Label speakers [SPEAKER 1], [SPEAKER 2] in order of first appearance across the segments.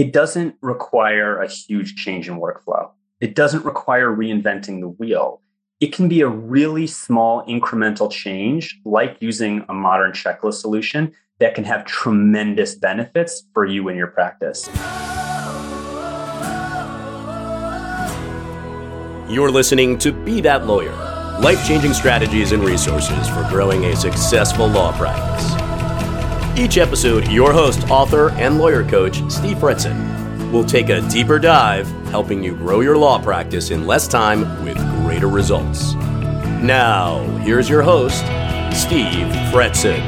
[SPEAKER 1] it doesn't require a huge change in workflow. It doesn't require reinventing the wheel. It can be a really small incremental change, like using a modern checklist solution that can have tremendous benefits for you and your practice.
[SPEAKER 2] You're listening to Be That Lawyer life changing strategies and resources for growing a successful law practice. Each episode, your host, author, and lawyer coach, Steve Fretzin, will take a deeper dive, helping you grow your law practice in less time with greater results. Now, here's your host, Steve Fretzin.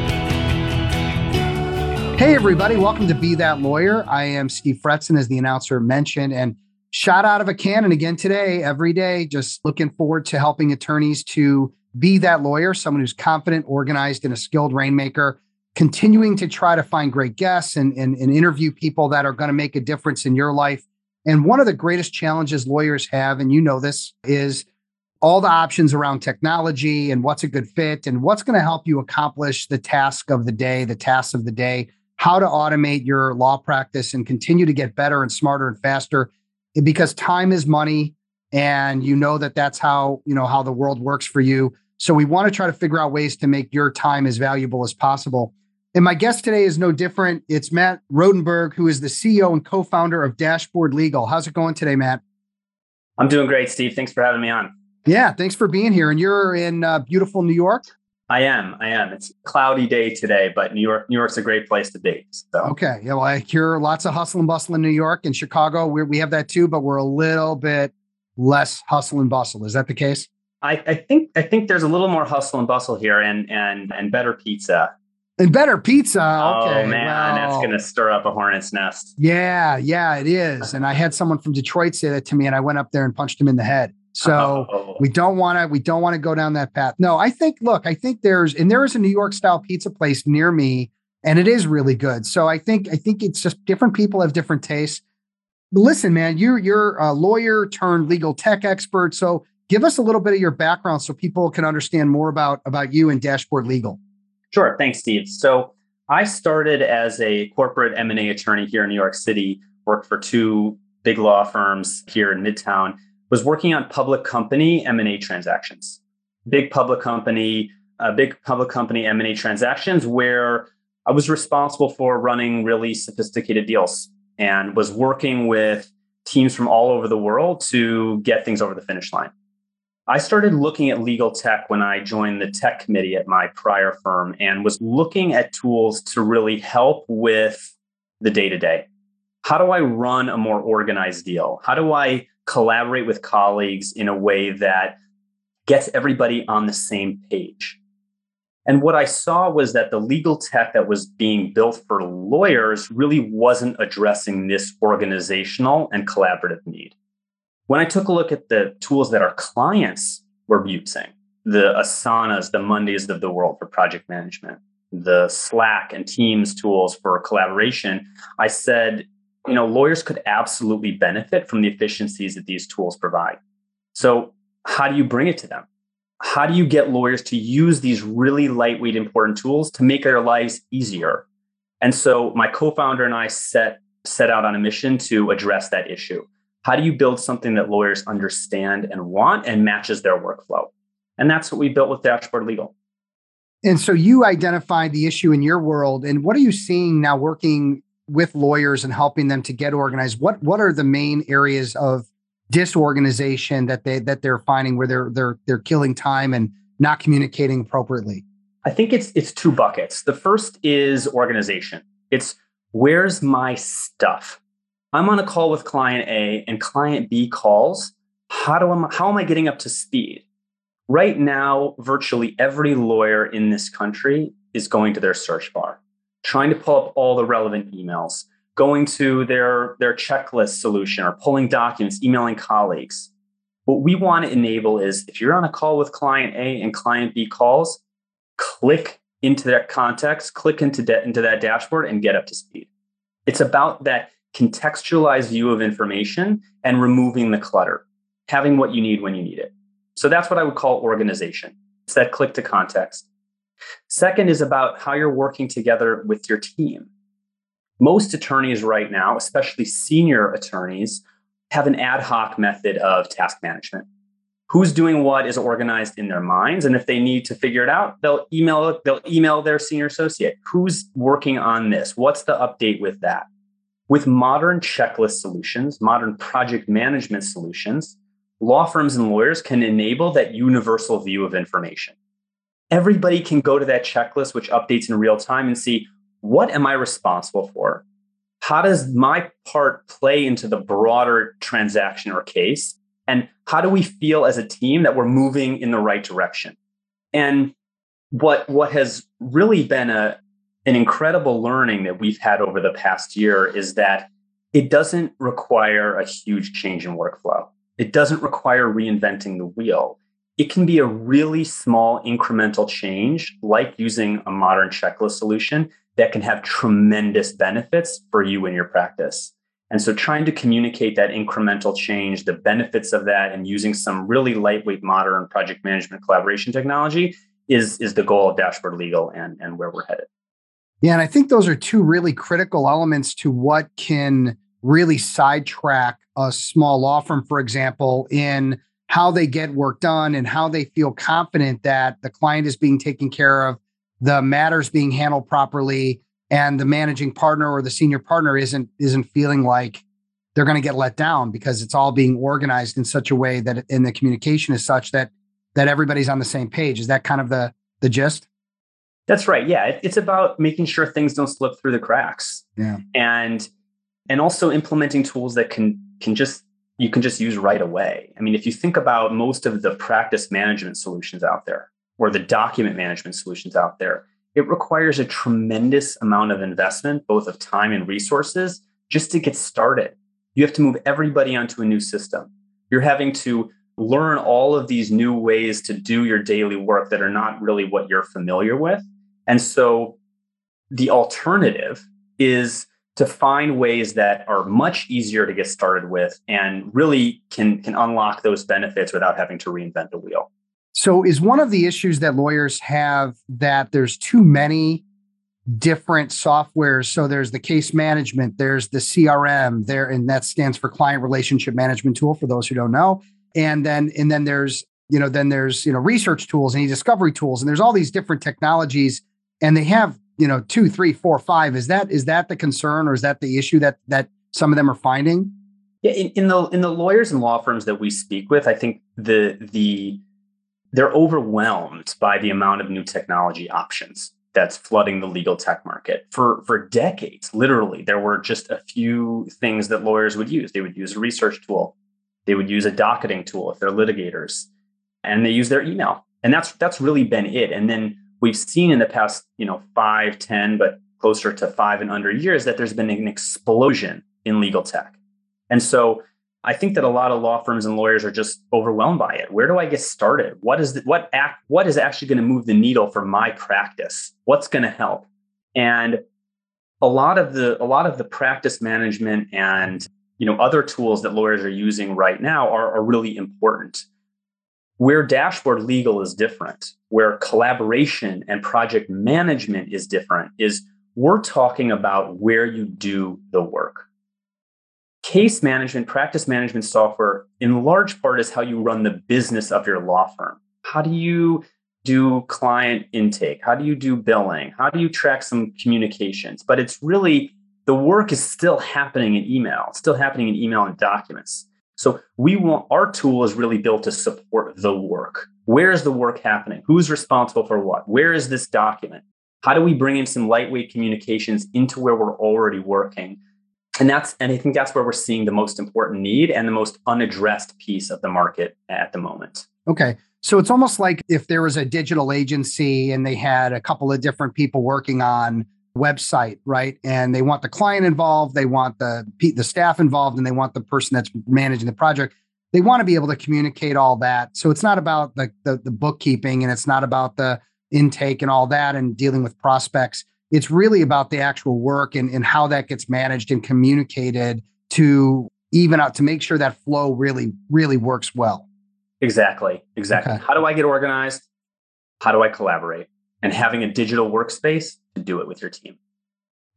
[SPEAKER 3] Hey, everybody, welcome to Be That Lawyer. I am Steve Fretzin, as the announcer mentioned, and shot out of a cannon again today, every day. Just looking forward to helping attorneys to be that lawyer, someone who's confident, organized, and a skilled rainmaker continuing to try to find great guests and, and, and interview people that are going to make a difference in your life. And one of the greatest challenges lawyers have, and you know this, is all the options around technology and what's a good fit and what's going to help you accomplish the task of the day, the tasks of the day, how to automate your law practice and continue to get better and smarter and faster because time is money and you know that that's how, you know, how the world works for you. So we want to try to figure out ways to make your time as valuable as possible. And my guest today is no different. It's Matt Rodenberg, who is the CEO and co founder of Dashboard Legal. How's it going today, Matt?
[SPEAKER 1] I'm doing great, Steve. Thanks for having me on.
[SPEAKER 3] Yeah, thanks for being here. And you're in uh, beautiful New York?
[SPEAKER 1] I am. I am. It's a cloudy day today, but New York, New York's a great place to be. So.
[SPEAKER 3] Okay. Yeah. Well, I hear lots of hustle and bustle in New York and Chicago. we we have that too, but we're a little bit less hustle and bustle. Is that the case?
[SPEAKER 1] I, I think I think there's a little more hustle and bustle here, and and and better pizza.
[SPEAKER 3] And better pizza.
[SPEAKER 1] Oh,
[SPEAKER 3] okay.
[SPEAKER 1] Oh man, that's going to stir up a hornet's nest.
[SPEAKER 3] Yeah, yeah, it is. And I had someone from Detroit say that to me, and I went up there and punched him in the head. So oh. we don't want to we don't want to go down that path. No, I think look, I think there's and there is a New York style pizza place near me, and it is really good. So I think I think it's just different people have different tastes. But listen, man, you're you're a lawyer turned legal tech expert. So give us a little bit of your background so people can understand more about about you and Dashboard Legal.
[SPEAKER 1] Sure. Thanks, Steve. So I started as a corporate M&A attorney here in New York City, worked for two big law firms here in Midtown, was working on public company M&A transactions. Big public company, uh, big public company M&A transactions where I was responsible for running really sophisticated deals and was working with teams from all over the world to get things over the finish line. I started looking at legal tech when I joined the tech committee at my prior firm and was looking at tools to really help with the day to day. How do I run a more organized deal? How do I collaborate with colleagues in a way that gets everybody on the same page? And what I saw was that the legal tech that was being built for lawyers really wasn't addressing this organizational and collaborative need. When I took a look at the tools that our clients were using, the Asanas, the Mondays of the world for project management, the Slack and Teams tools for collaboration, I said, you know, lawyers could absolutely benefit from the efficiencies that these tools provide. So, how do you bring it to them? How do you get lawyers to use these really lightweight, important tools to make their lives easier? And so, my co-founder and I set set out on a mission to address that issue. How do you build something that lawyers understand and want and matches their workflow? And that's what we built with Dashboard Legal.
[SPEAKER 3] And so you identified the issue in your world. And what are you seeing now working with lawyers and helping them to get organized? What what are the main areas of disorganization that they that they're finding where they're they're they're killing time and not communicating appropriately?
[SPEAKER 1] I think it's it's two buckets. The first is organization. It's where's my stuff? I'm on a call with client A and client B calls. How do I, how am I getting up to speed? Right now, virtually every lawyer in this country is going to their search bar, trying to pull up all the relevant emails, going to their, their checklist solution or pulling documents, emailing colleagues. What we want to enable is if you're on a call with client A and client B calls, click into that context, click into, de- into that dashboard and get up to speed. It's about that contextualized view of information and removing the clutter, having what you need when you need it. So that's what I would call organization. It's that click to context. Second is about how you're working together with your team. most attorneys right now, especially senior attorneys, have an ad hoc method of task management. Who's doing what is organized in their minds, and if they need to figure it out, they'll email they'll email their senior associate. Who's working on this? What's the update with that? With modern checklist solutions, modern project management solutions, law firms and lawyers can enable that universal view of information. Everybody can go to that checklist, which updates in real time, and see what am I responsible for? How does my part play into the broader transaction or case? And how do we feel as a team that we're moving in the right direction? And what, what has really been a, an incredible learning that we've had over the past year is that it doesn't require a huge change in workflow. It doesn't require reinventing the wheel. It can be a really small incremental change, like using a modern checklist solution, that can have tremendous benefits for you in your practice. And so trying to communicate that incremental change, the benefits of that, and using some really lightweight modern project management collaboration technology is, is the goal of Dashboard Legal and, and where we're headed.
[SPEAKER 3] Yeah, and I think those are two really critical elements to what can really sidetrack a small law firm, for example, in how they get work done and how they feel confident that the client is being taken care of the matters being handled properly and the managing partner or the senior partner isn't isn't feeling like they're going to get let down because it's all being organized in such a way that in the communication is such that that everybody's on the same page. Is that kind of the the gist
[SPEAKER 1] that's right yeah it's about making sure things don't slip through the cracks
[SPEAKER 3] yeah
[SPEAKER 1] and and also implementing tools that can can just you can just use right away i mean if you think about most of the practice management solutions out there or the document management solutions out there, it requires a tremendous amount of investment, both of time and resources, just to get started. You have to move everybody onto a new system. You're having to learn all of these new ways to do your daily work that are not really what you're familiar with. And so the alternative is to find ways that are much easier to get started with and really can, can unlock those benefits without having to reinvent the wheel.
[SPEAKER 3] So, is one of the issues that lawyers have that there's too many different softwares? So, there's the case management, there's the CRM, there, and that stands for client relationship management tool for those who don't know. And then, and then there's, you know, then there's, you know, research tools and discovery tools, and there's all these different technologies, and they have, you know, two, three, four, five. Is that is that the concern, or is that the issue that that some of them are finding?
[SPEAKER 1] Yeah, in, in the in the lawyers and law firms that we speak with, I think the the they're overwhelmed by the amount of new technology options that's flooding the legal tech market. For for decades, literally, there were just a few things that lawyers would use. They would use a research tool, they would use a docketing tool if they're litigators, and they use their email. And that's that's really been it. And then we've seen in the past, you know, five, ten, but closer to five and under years that there's been an explosion in legal tech. And so I think that a lot of law firms and lawyers are just overwhelmed by it. Where do I get started? What is the, what act, what is actually going to move the needle for my practice? What's going to help? And a lot of the a lot of the practice management and you know other tools that lawyers are using right now are, are really important. Where dashboard legal is different, where collaboration and project management is different, is we're talking about where you do the work Case management, practice management software, in large part, is how you run the business of your law firm. How do you do client intake? How do you do billing? How do you track some communications? But it's really the work is still happening in email, still happening in email and documents. So we want our tool is really built to support the work. Where is the work happening? Who's responsible for what? Where is this document? How do we bring in some lightweight communications into where we're already working and that's and i think that's where we're seeing the most important need and the most unaddressed piece of the market at the moment
[SPEAKER 3] okay so it's almost like if there was a digital agency and they had a couple of different people working on website right and they want the client involved they want the the staff involved and they want the person that's managing the project they want to be able to communicate all that so it's not about the, the, the bookkeeping and it's not about the intake and all that and dealing with prospects it's really about the actual work and, and how that gets managed and communicated to even out to make sure that flow really, really works well.
[SPEAKER 1] Exactly. Exactly. Okay. How do I get organized? How do I collaborate? And having a digital workspace to do it with your team.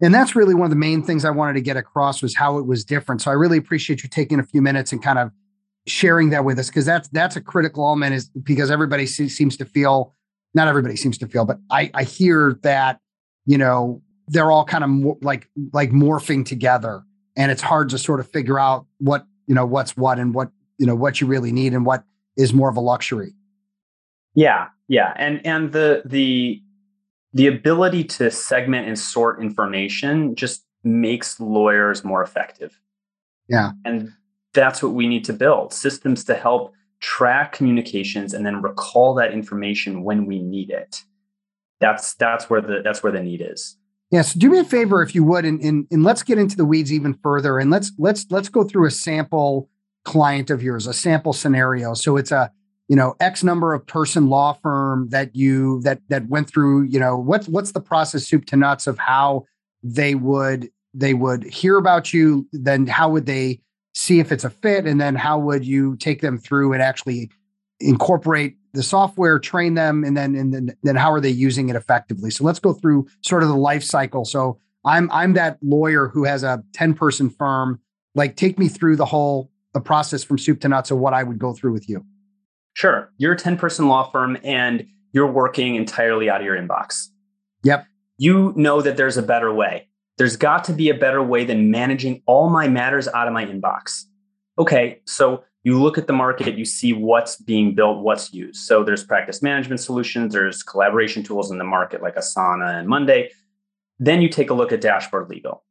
[SPEAKER 3] And that's really one of the main things I wanted to get across was how it was different. So I really appreciate you taking a few minutes and kind of sharing that with us because that's that's a critical element is because everybody seems to feel not everybody seems to feel but I I hear that you know they're all kind of more like like morphing together and it's hard to sort of figure out what you know what's what and what you know what you really need and what is more of a luxury
[SPEAKER 1] yeah yeah and and the the the ability to segment and sort information just makes lawyers more effective.
[SPEAKER 3] Yeah.
[SPEAKER 1] And that's what we need to build systems to help track communications and then recall that information when we need it. That's that's where the that's where the need is.
[SPEAKER 3] Yes, do me a favor if you would, and, and and let's get into the weeds even further, and let's let's let's go through a sample client of yours, a sample scenario. So it's a you know X number of person law firm that you that that went through. You know what's what's the process soup to nuts of how they would they would hear about you, then how would they see if it's a fit, and then how would you take them through and actually incorporate the software, train them, and then and then, then how are they using it effectively? So let's go through sort of the life cycle. So I'm I'm that lawyer who has a 10 person firm. Like take me through the whole the process from soup to nuts of what I would go through with you.
[SPEAKER 1] Sure. You're a 10 person law firm and you're working entirely out of your inbox.
[SPEAKER 3] Yep.
[SPEAKER 1] You know that there's a better way. There's got to be a better way than managing all my matters out of my inbox. Okay, so you look at the market, you see what's being built, what's used. So there's practice management solutions, there's collaboration tools in the market like Asana and Monday. Then you take a look at Dashboard Legal.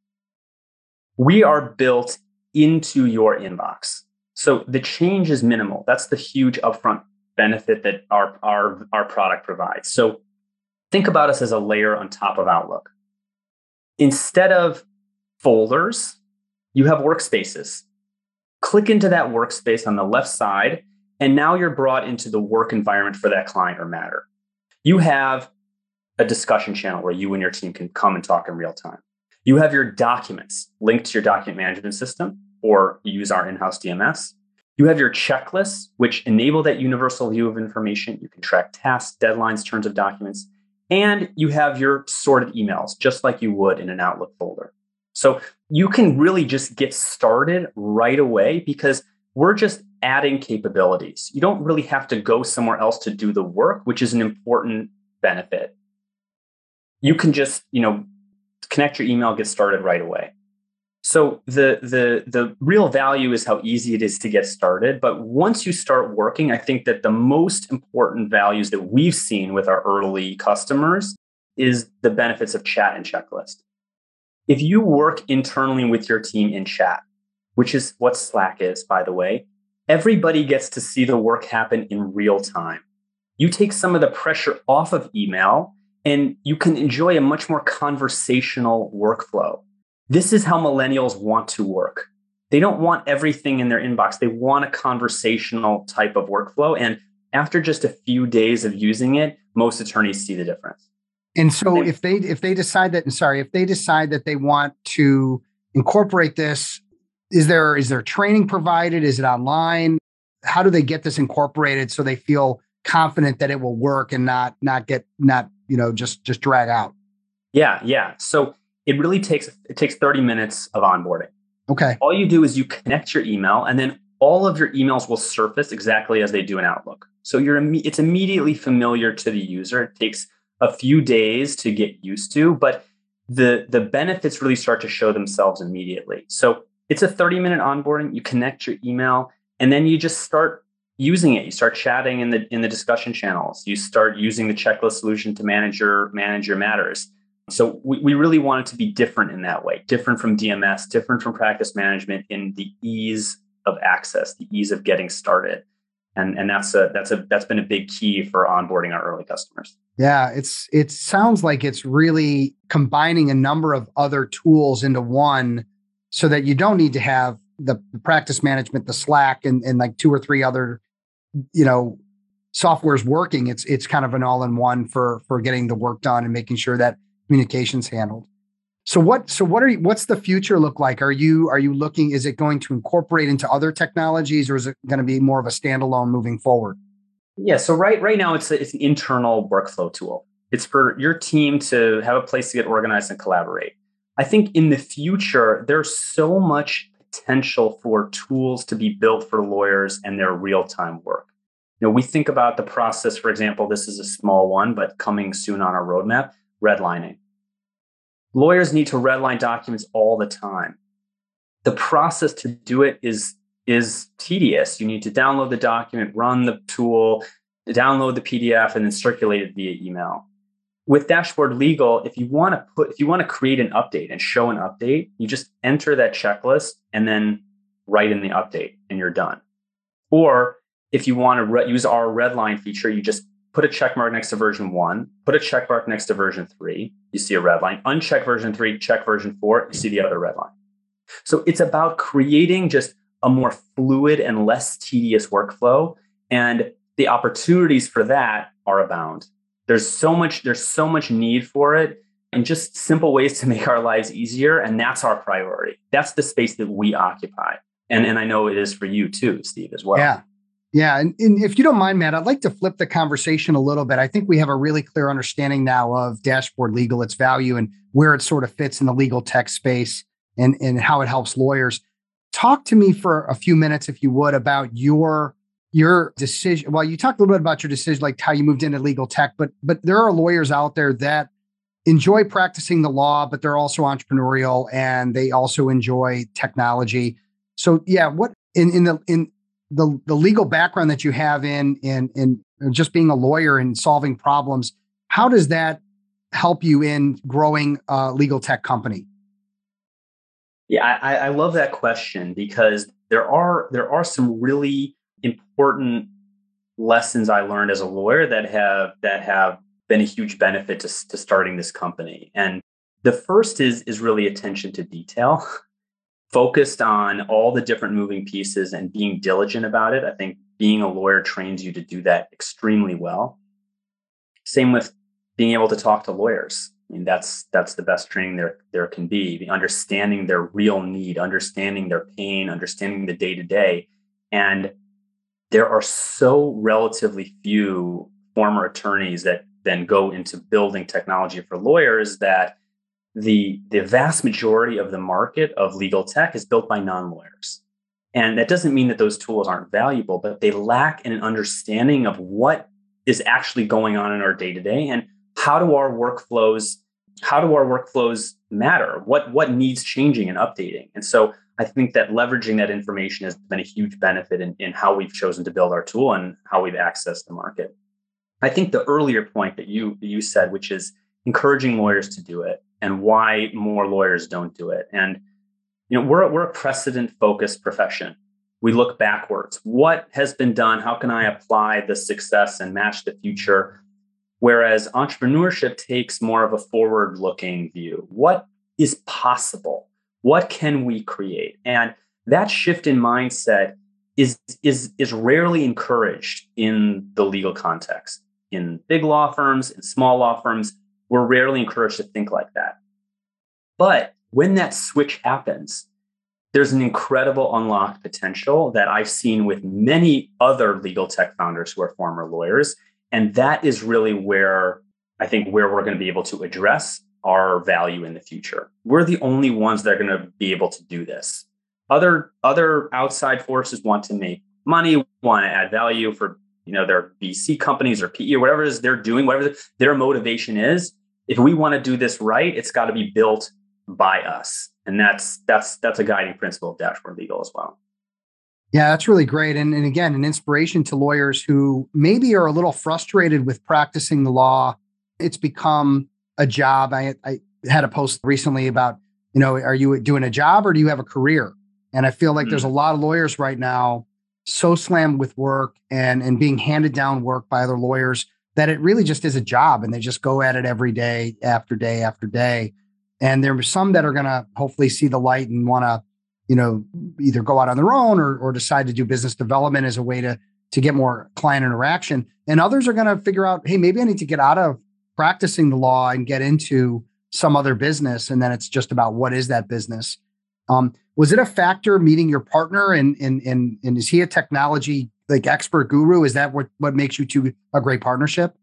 [SPEAKER 1] We are built into your inbox. So the change is minimal. That's the huge upfront benefit that our, our, our product provides. So think about us as a layer on top of Outlook. Instead of folders, you have workspaces click into that workspace on the left side, and now you're brought into the work environment for that client or matter. You have a discussion channel where you and your team can come and talk in real time. You have your documents linked to your document management system, or use our in house DMS. You have your checklists, which enable that universal view of information. You can track tasks, deadlines, terms of documents, and you have your sorted emails, just like you would in an Outlook folder. So you can really just get started right away because we're just adding capabilities. You don't really have to go somewhere else to do the work, which is an important benefit. You can just, you know, connect your email, get started right away. So the the the real value is how easy it is to get started, but once you start working, I think that the most important values that we've seen with our early customers is the benefits of chat and checklist. If you work internally with your team in chat, which is what Slack is, by the way, everybody gets to see the work happen in real time. You take some of the pressure off of email and you can enjoy a much more conversational workflow. This is how millennials want to work. They don't want everything in their inbox. They want a conversational type of workflow. And after just a few days of using it, most attorneys see the difference.
[SPEAKER 3] And so if they if they decide that and sorry, if they decide that they want to incorporate this, is there is there training provided? Is it online? How do they get this incorporated so they feel confident that it will work and not not get not, you know, just just drag out?
[SPEAKER 1] Yeah, yeah. So it really takes it takes 30 minutes of onboarding.
[SPEAKER 3] Okay.
[SPEAKER 1] All you do is you connect your email and then all of your emails will surface exactly as they do in Outlook. So you're it's immediately familiar to the user. It takes a few days to get used to, but the the benefits really start to show themselves immediately. So it's a 30 minute onboarding. You connect your email and then you just start using it. You start chatting in the in the discussion channels. You start using the checklist solution to manage your manage your matters. So we, we really want it to be different in that way, different from DMS, different from practice management in the ease of access, the ease of getting started. And and that's a that's a that's been a big key for onboarding our early customers.
[SPEAKER 3] Yeah it's it sounds like it's really combining a number of other tools into one so that you don't need to have the, the practice management the slack and, and like two or three other you know softwares working. It's it's kind of an all-in-one for for getting the work done and making sure that communications handled so what so what are you, what's the future look like? Are you are you looking is it going to incorporate into other technologies or is it going to be more of a standalone moving forward?
[SPEAKER 1] Yeah, so right right now it's a, it's an internal workflow tool. It's for your team to have a place to get organized and collaborate. I think in the future, there's so much potential for tools to be built for lawyers and their real time work. You know, we think about the process, for example, this is a small one, but coming soon on our roadmap redlining. Lawyers need to redline documents all the time. The process to do it is, is tedious. You need to download the document, run the tool, download the PDF, and then circulate it via email with dashboard legal if you want to put if you want to create an update and show an update you just enter that checklist and then write in the update and you're done or if you want to re- use our redline feature you just put a check mark next to version 1 put a check mark next to version 3 you see a red line. Uncheck version 3 check version 4 you see the other red line. So it's about creating just a more fluid and less tedious workflow and the opportunities for that are abound. There's so much there's so much need for it and just simple ways to make our lives easier and that's our priority. That's the space that we occupy. And and i know it is for you too steve as well.
[SPEAKER 3] Yeah yeah and, and if you don't mind matt i'd like to flip the conversation a little bit. I think we have a really clear understanding now of dashboard legal its value and where it sort of fits in the legal tech space and and how it helps lawyers. Talk to me for a few minutes if you would about your your decision well you talked a little bit about your decision like how you moved into legal tech but but there are lawyers out there that enjoy practicing the law but they're also entrepreneurial and they also enjoy technology. So yeah what in in the in the the legal background that you have in in in just being a lawyer and solving problems how does that help you in growing a legal tech company
[SPEAKER 1] yeah i i love that question because there are there are some really important lessons I learned as a lawyer that have that have been a huge benefit to, to starting this company. And the first is is really attention to detail, focused on all the different moving pieces and being diligent about it. I think being a lawyer trains you to do that extremely well. Same with being able to talk to lawyers. I mean, that's that's the best training there there can be. Understanding their real need, understanding their pain, understanding the day to day, and there are so relatively few former attorneys that then go into building technology for lawyers that the the vast majority of the market of legal tech is built by non-lawyers. And that doesn't mean that those tools aren't valuable but they lack an understanding of what is actually going on in our day-to-day and how do our workflows how do our workflows matter? What what needs changing and updating? And so I think that leveraging that information has been a huge benefit in, in how we've chosen to build our tool and how we've accessed the market. I think the earlier point that you you said, which is encouraging lawyers to do it and why more lawyers don't do it. And you know, we're we're a precedent focused profession. We look backwards. What has been done? How can I apply the success and match the future? Whereas entrepreneurship takes more of a forward looking view. What is possible? What can we create? And that shift in mindset is is is rarely encouraged in the legal context. In big law firms, in small law firms, we're rarely encouraged to think like that. But when that switch happens, there's an incredible unlocked potential that I've seen with many other legal tech founders who are former lawyers. And that is really where I think where we're going to be able to address our value in the future. We're the only ones that are going to be able to do this. Other other outside forces want to make money, want to add value for you know their VC companies or PE or whatever it is they're doing, whatever their motivation is. If we want to do this right, it's got to be built by us, and that's that's that's a guiding principle of Dashboard Legal as well.
[SPEAKER 3] Yeah, that's really great. And, and again, an inspiration to lawyers who maybe are a little frustrated with practicing the law. It's become a job. I, I had a post recently about, you know, are you doing a job or do you have a career? And I feel like mm-hmm. there's a lot of lawyers right now so slammed with work and and being handed down work by other lawyers that it really just is a job and they just go at it every day after day after day. And there are some that are going to hopefully see the light and want to, you know, either go out on their own or, or decide to do business development as a way to to get more client interaction. And others are going to figure out, hey, maybe I need to get out of practicing the law and get into some other business and then it's just about what is that business um, was it a factor meeting your partner and and and, and is he a technology like expert guru is that what what makes you two a great partnership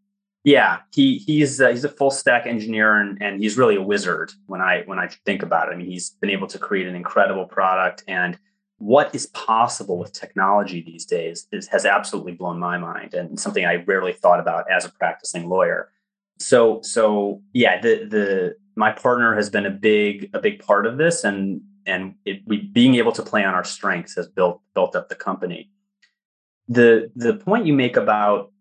[SPEAKER 1] Yeah, he he's uh, he's a full stack engineer and, and he's really a wizard when I when I think about it. I mean, he's been able to create an incredible product and what is possible with technology these days is, has absolutely blown my mind and something I rarely thought about as a practicing lawyer. So so yeah, the the my partner has been a big a big part of this and and it, we being able to play on our strengths has built built up the company. The the point you make about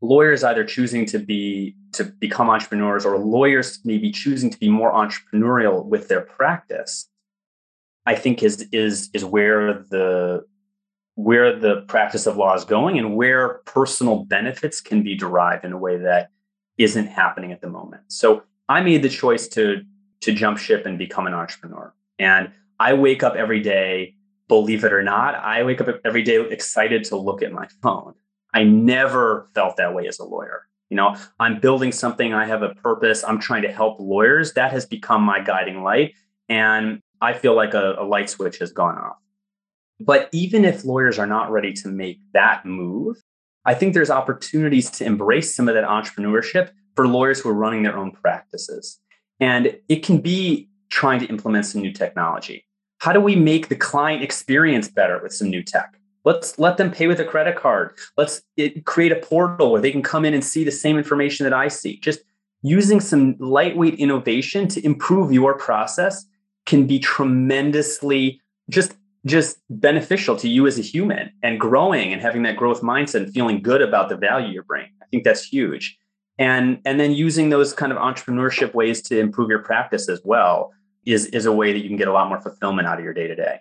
[SPEAKER 1] lawyers either choosing to be to become entrepreneurs or lawyers maybe choosing to be more entrepreneurial with their practice i think is is is where the where the practice of law is going and where personal benefits can be derived in a way that isn't happening at the moment so i made the choice to to jump ship and become an entrepreneur and i wake up every day believe it or not i wake up every day excited to look at my phone I never felt that way as a lawyer. You know, I'm building something, I have a purpose, I'm trying to help lawyers. That has become my guiding light. And I feel like a, a light switch has gone off. But even if lawyers are not ready to make that move, I think there's opportunities to embrace some of that entrepreneurship for lawyers who are running their own practices. And it can be trying to implement some new technology. How do we make the client experience better with some new tech? Let's let them pay with a credit card. Let's it, create a portal where they can come in and see the same information that I see. Just using some lightweight innovation to improve your process can be tremendously just just beneficial to you as a human and growing and having that growth mindset and feeling good about the value you're bringing. I think that's huge. And and then using those kind of entrepreneurship ways to improve your practice as well is is a way that you can get a lot more fulfillment out of your day to day.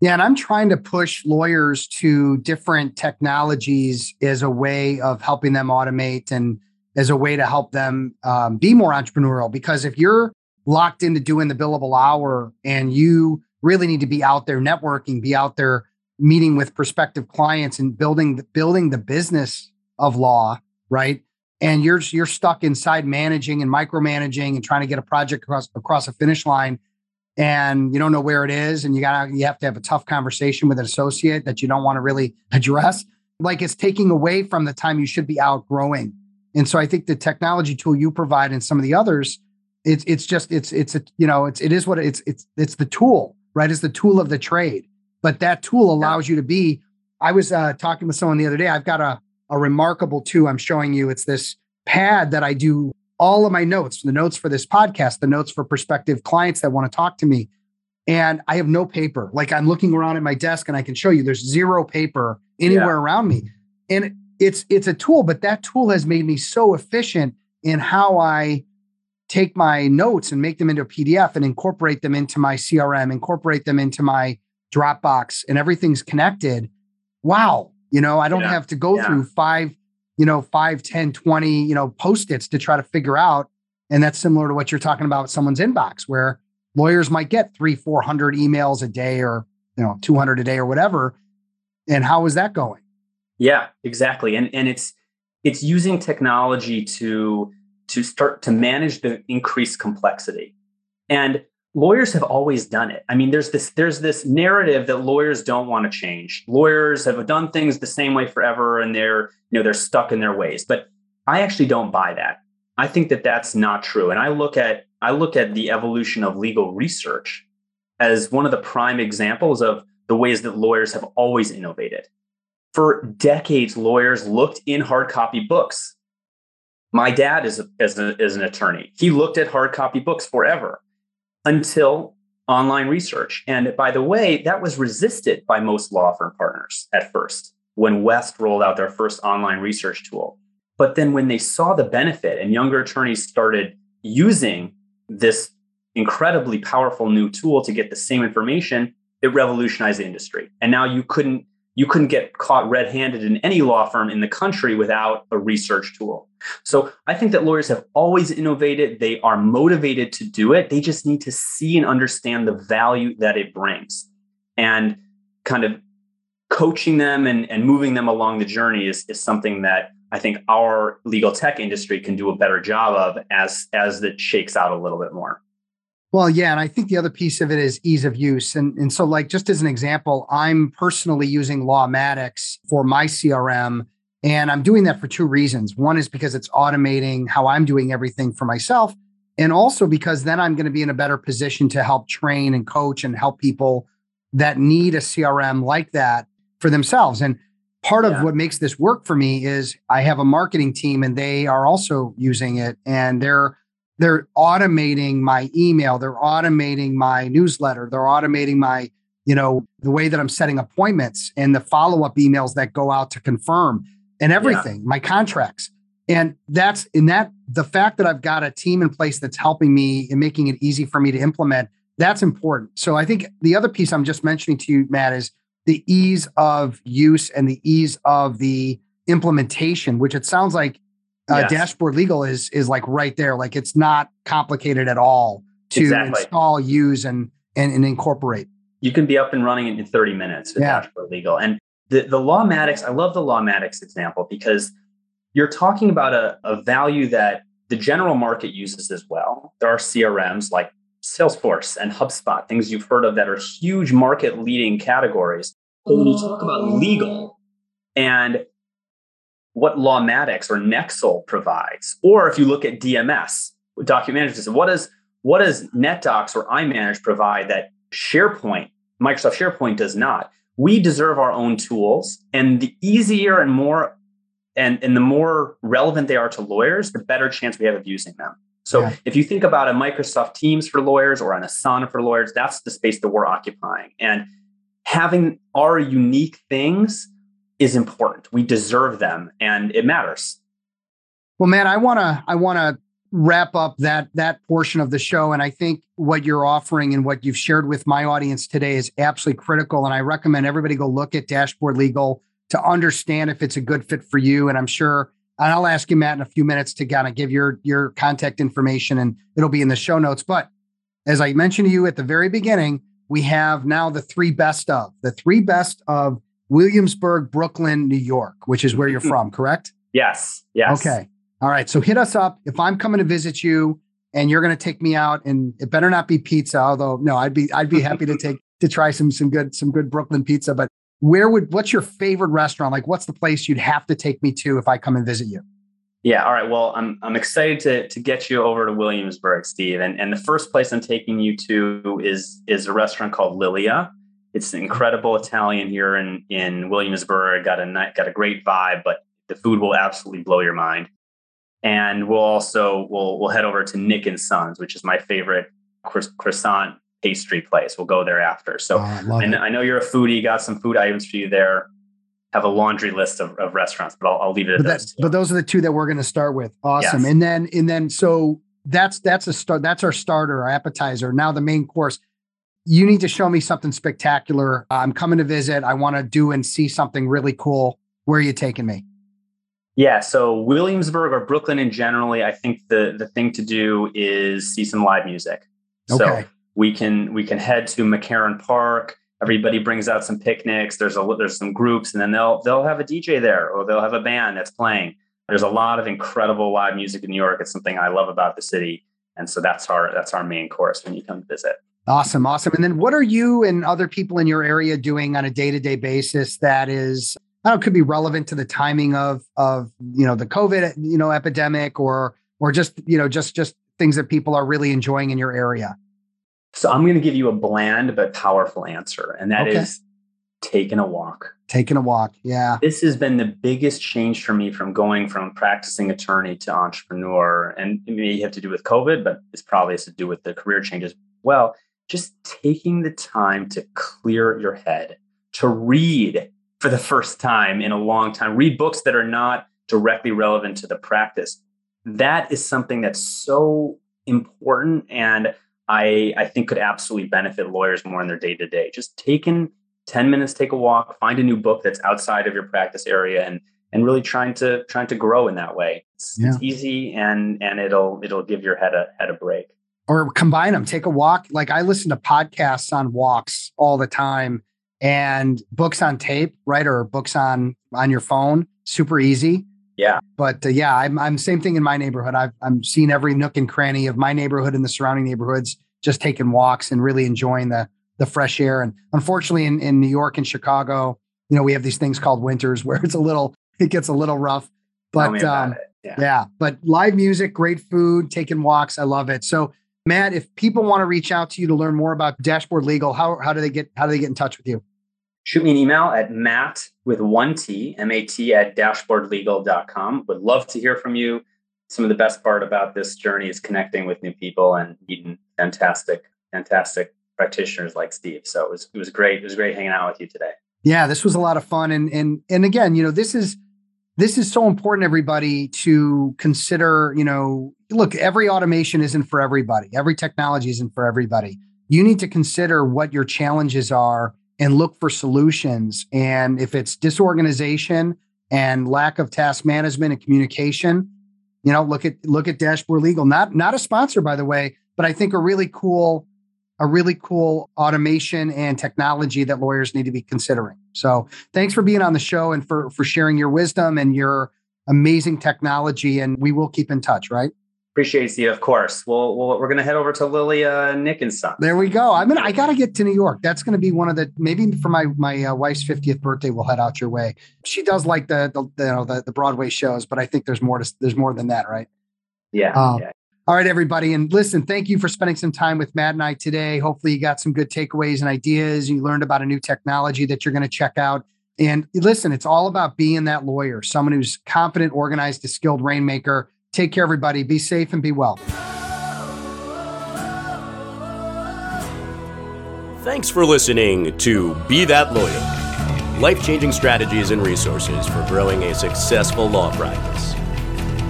[SPEAKER 3] Yeah, and I'm trying to push lawyers to different technologies as a way of helping them automate and as a way to help them um, be more entrepreneurial. Because if you're locked into doing the billable hour and you really need to be out there networking, be out there meeting with prospective clients and building building the business of law, right? And you're you're stuck inside managing and micromanaging and trying to get a project across across a finish line. And you don't know where it is and you got you have to have a tough conversation with an associate that you don't want to really address. Like it's taking away from the time you should be outgrowing. And so i think the technology tool you provide and some of the others it's it's just it's it's a you know it's it is what it's it's it's the tool right? It's the tool of the trade. But that tool allows you to be i was uh, talking with someone the other day. I've got a a remarkable tool i'm showing you it's this pad that i do all of my notes, the notes for this podcast, the notes for prospective clients that want to talk to me. And I have no paper. Like I'm looking around at my desk and I can show you there's zero paper anywhere yeah. around me. And it's it's a tool, but that tool has made me so efficient in how I take my notes and make them into a PDF and incorporate them into my CRM, incorporate them into my Dropbox, and everything's connected. Wow. You know, I don't yeah. have to go yeah. through five you know, 5, 10, 20, you know, post-its to try to figure out. And that's similar to what you're talking about with someone's inbox, where lawyers might get three, 400 emails a day or, you know, 200 a day or whatever. And how is that going?
[SPEAKER 1] Yeah, exactly. And, and it's, it's using technology to, to start to manage the increased complexity. And lawyers have always done it. I mean, there's this there's this narrative that lawyers don't want to change. Lawyers have done things the same way forever, and they're you know they're stuck in their ways. But I actually don't buy that. I think that that's not true. And I look at I look at the evolution of legal research as one of the prime examples of the ways that lawyers have always innovated. For decades, lawyers looked in hard copy books. My dad is, a, is, a, is an attorney. He looked at hard copy books forever until online research. And by the way, that was resisted by most law firm partners at first when West rolled out their first online research tool. But then when they saw the benefit and younger attorneys started using this incredibly powerful new tool to get the same information, it revolutionized the industry. And now you couldn't you couldn't get caught red-handed in any law firm in the country without a research tool. So I think that lawyers have always innovated. They are motivated to do it. They just need to see and understand the value that it brings. And kind of coaching them and, and moving them along the journey is, is something that I think our legal tech industry can do a better job of as as it shakes out a little bit more.
[SPEAKER 3] Well, yeah, and I think the other piece of it is ease of use. And, and so, like, just as an example, I'm personally using Lawmatics for my CRM. And I'm doing that for two reasons. One is because it's automating how I'm doing everything for myself. And also because then I'm going to be in a better position to help train and coach and help people that need a CRM like that for themselves. And part of yeah. what makes this work for me is I have a marketing team and they are also using it and they're they're automating my email, they're automating my newsletter, they're automating my, you know, the way that I'm setting appointments and the follow-up emails that go out to confirm and everything, yeah. my contracts. And that's in that the fact that I've got a team in place that's helping me and making it easy for me to implement, that's important. So I think the other piece I'm just mentioning to you, Matt, is the ease of use and the ease of the implementation, which it sounds like uh, yes. dashboard legal is is like right there. Like it's not complicated at all to exactly. install, use, and, and and incorporate.
[SPEAKER 1] You can be up and running in 30 minutes with yeah. dashboard legal. And the the Lawmatics, I love the Lawmatics example because you're talking about a, a value that the general market uses as well. There are CRMs like Salesforce and HubSpot, things you've heard of that are huge market leading categories. But when you talk about legal and what Lawmatics or Nexel provides, or if you look at DMS, document management system, what does what does NetDocs or iManage provide that SharePoint, Microsoft SharePoint does not? We deserve our own tools, and the easier and more and, and the more relevant they are to lawyers, the better chance we have of using them. So yeah. if you think about a Microsoft Teams for lawyers or an Asana for lawyers, that's the space that we're occupying. And having our unique things is important. We deserve them and it matters.
[SPEAKER 3] Well, man, I want to I want to wrap up that that portion of the show and I think what you're offering and what you've shared with my audience today is absolutely critical and I recommend everybody go look at Dashboard Legal to understand if it's a good fit for you and I'm sure and I'll ask you, Matt, in a few minutes to kind of give your your contact information, and it'll be in the show notes. But as I mentioned to you at the very beginning, we have now the three best of the three best of Williamsburg, Brooklyn, New York, which is where you're mm-hmm. from, correct?
[SPEAKER 1] Yes. Yes.
[SPEAKER 3] Okay. All right. So hit us up if I'm coming to visit you and you're going to take me out, and it better not be pizza. Although no, I'd be I'd be happy to take to try some some good some good Brooklyn pizza. But where would what's your favorite restaurant? Like, what's the place you'd have to take me to if I come and visit you?
[SPEAKER 1] Yeah, all right. Well, I'm I'm excited to to get you over to Williamsburg, Steve. And and the first place I'm taking you to is is a restaurant called Lilia. It's an incredible Italian here in in Williamsburg. Got a got a great vibe, but the food will absolutely blow your mind. And we'll also we'll we'll head over to Nick and Sons, which is my favorite croissant pastry place. We'll go there after. So, oh, and. I know you're a foodie. Got some food items for you there. Have a laundry list of, of restaurants, but I'll, I'll leave it at
[SPEAKER 3] but
[SPEAKER 1] those.
[SPEAKER 3] but those are the two that we're going to start with. Awesome. Yes. And then and then so that's that's a start. That's our starter, our appetizer. Now the main course. You need to show me something spectacular. I'm coming to visit. I want to do and see something really cool. Where are you taking me?
[SPEAKER 1] Yeah, so Williamsburg or Brooklyn in generally, I think the the thing to do is see some live music. Okay. So we can we can head to McCarren Park. Everybody brings out some picnics. There's a there's some groups, and then they'll they'll have a DJ there, or they'll have a band that's playing. There's a lot of incredible live music in New York. It's something I love about the city, and so that's our that's our main course when you come to visit.
[SPEAKER 3] Awesome, awesome. And then what are you and other people in your area doing on a day to day basis that is I don't know, could be relevant to the timing of of you know the COVID you know epidemic or or just you know just just things that people are really enjoying in your area.
[SPEAKER 1] So I'm going to give you a bland but powerful answer, and that okay. is taking a walk.
[SPEAKER 3] Taking a walk. Yeah.
[SPEAKER 1] This has been the biggest change for me from going from practicing attorney to entrepreneur. And it may have to do with COVID, but it's probably has to do with the career changes. As well, just taking the time to clear your head, to read for the first time in a long time, read books that are not directly relevant to the practice. That is something that's so important. And I, I think could absolutely benefit lawyers more in their day to day. Just taking 10 minutes, take a walk, find a new book that's outside of your practice area and and really trying to trying to grow in that way. It's, yeah. it's easy and and it'll it'll give your head a head a break.
[SPEAKER 3] Or combine them, take a walk. Like I listen to podcasts on walks all the time and books on tape, right? Or books on on your phone, super easy.
[SPEAKER 1] Yeah.
[SPEAKER 3] But uh, yeah, I'm, I'm same thing in my neighborhood. I've, I'm seeing every nook and cranny of my neighborhood and the surrounding neighborhoods, just taking walks and really enjoying the, the fresh air. And unfortunately in, in New York and Chicago, you know, we have these things called winters where it's a little it gets a little rough. But um, yeah. yeah, but live music, great food, taking walks. I love it. So Matt, if people want to reach out to you to learn more about Dashboard Legal, how, how do they get how do they get in touch with you?
[SPEAKER 1] Shoot me an email at matt with one T, M-A-T at dashboardlegal.com. Would love to hear from you. Some of the best part about this journey is connecting with new people and meeting fantastic, fantastic practitioners like Steve. So it was it was great. It was great hanging out with you today.
[SPEAKER 3] Yeah, this was a lot of fun. And and and again, you know, this is this is so important, everybody, to consider, you know, look, every automation isn't for everybody. Every technology isn't for everybody. You need to consider what your challenges are and look for solutions. And if it's disorganization and lack of task management and communication, you know, look at look at Dashboard Legal. Not not a sponsor, by the way, but I think a really cool a really cool automation and technology that lawyers need to be considering. So thanks for being on the show and for for sharing your wisdom and your amazing technology. And we will keep in touch, right?
[SPEAKER 1] Appreciate you, of course. Well, well we're going to head over to Lily uh, Nick and Son.
[SPEAKER 3] There we go. I mean, I got to get to New York. That's going to be one of the maybe for my my uh, wife's fiftieth birthday. We'll head out your way. She does like the the you know the, the Broadway shows, but I think there's more to there's more than that, right?
[SPEAKER 1] Yeah, um, yeah.
[SPEAKER 3] All right, everybody. And listen, thank you for spending some time with Matt and I today. Hopefully, you got some good takeaways and ideas. You learned about a new technology that you're going to check out. And listen, it's all about being that lawyer, someone who's confident, organized, a skilled rainmaker. Take care, everybody. Be safe and be well.
[SPEAKER 2] Thanks for listening to Be That Lawyer life changing strategies and resources for growing a successful law practice.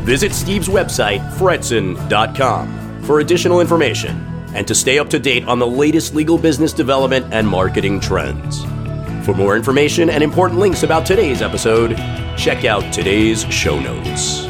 [SPEAKER 2] Visit Steve's website, fretzin.com, for additional information and to stay up to date on the latest legal business development and marketing trends. For more information and important links about today's episode, check out today's show notes.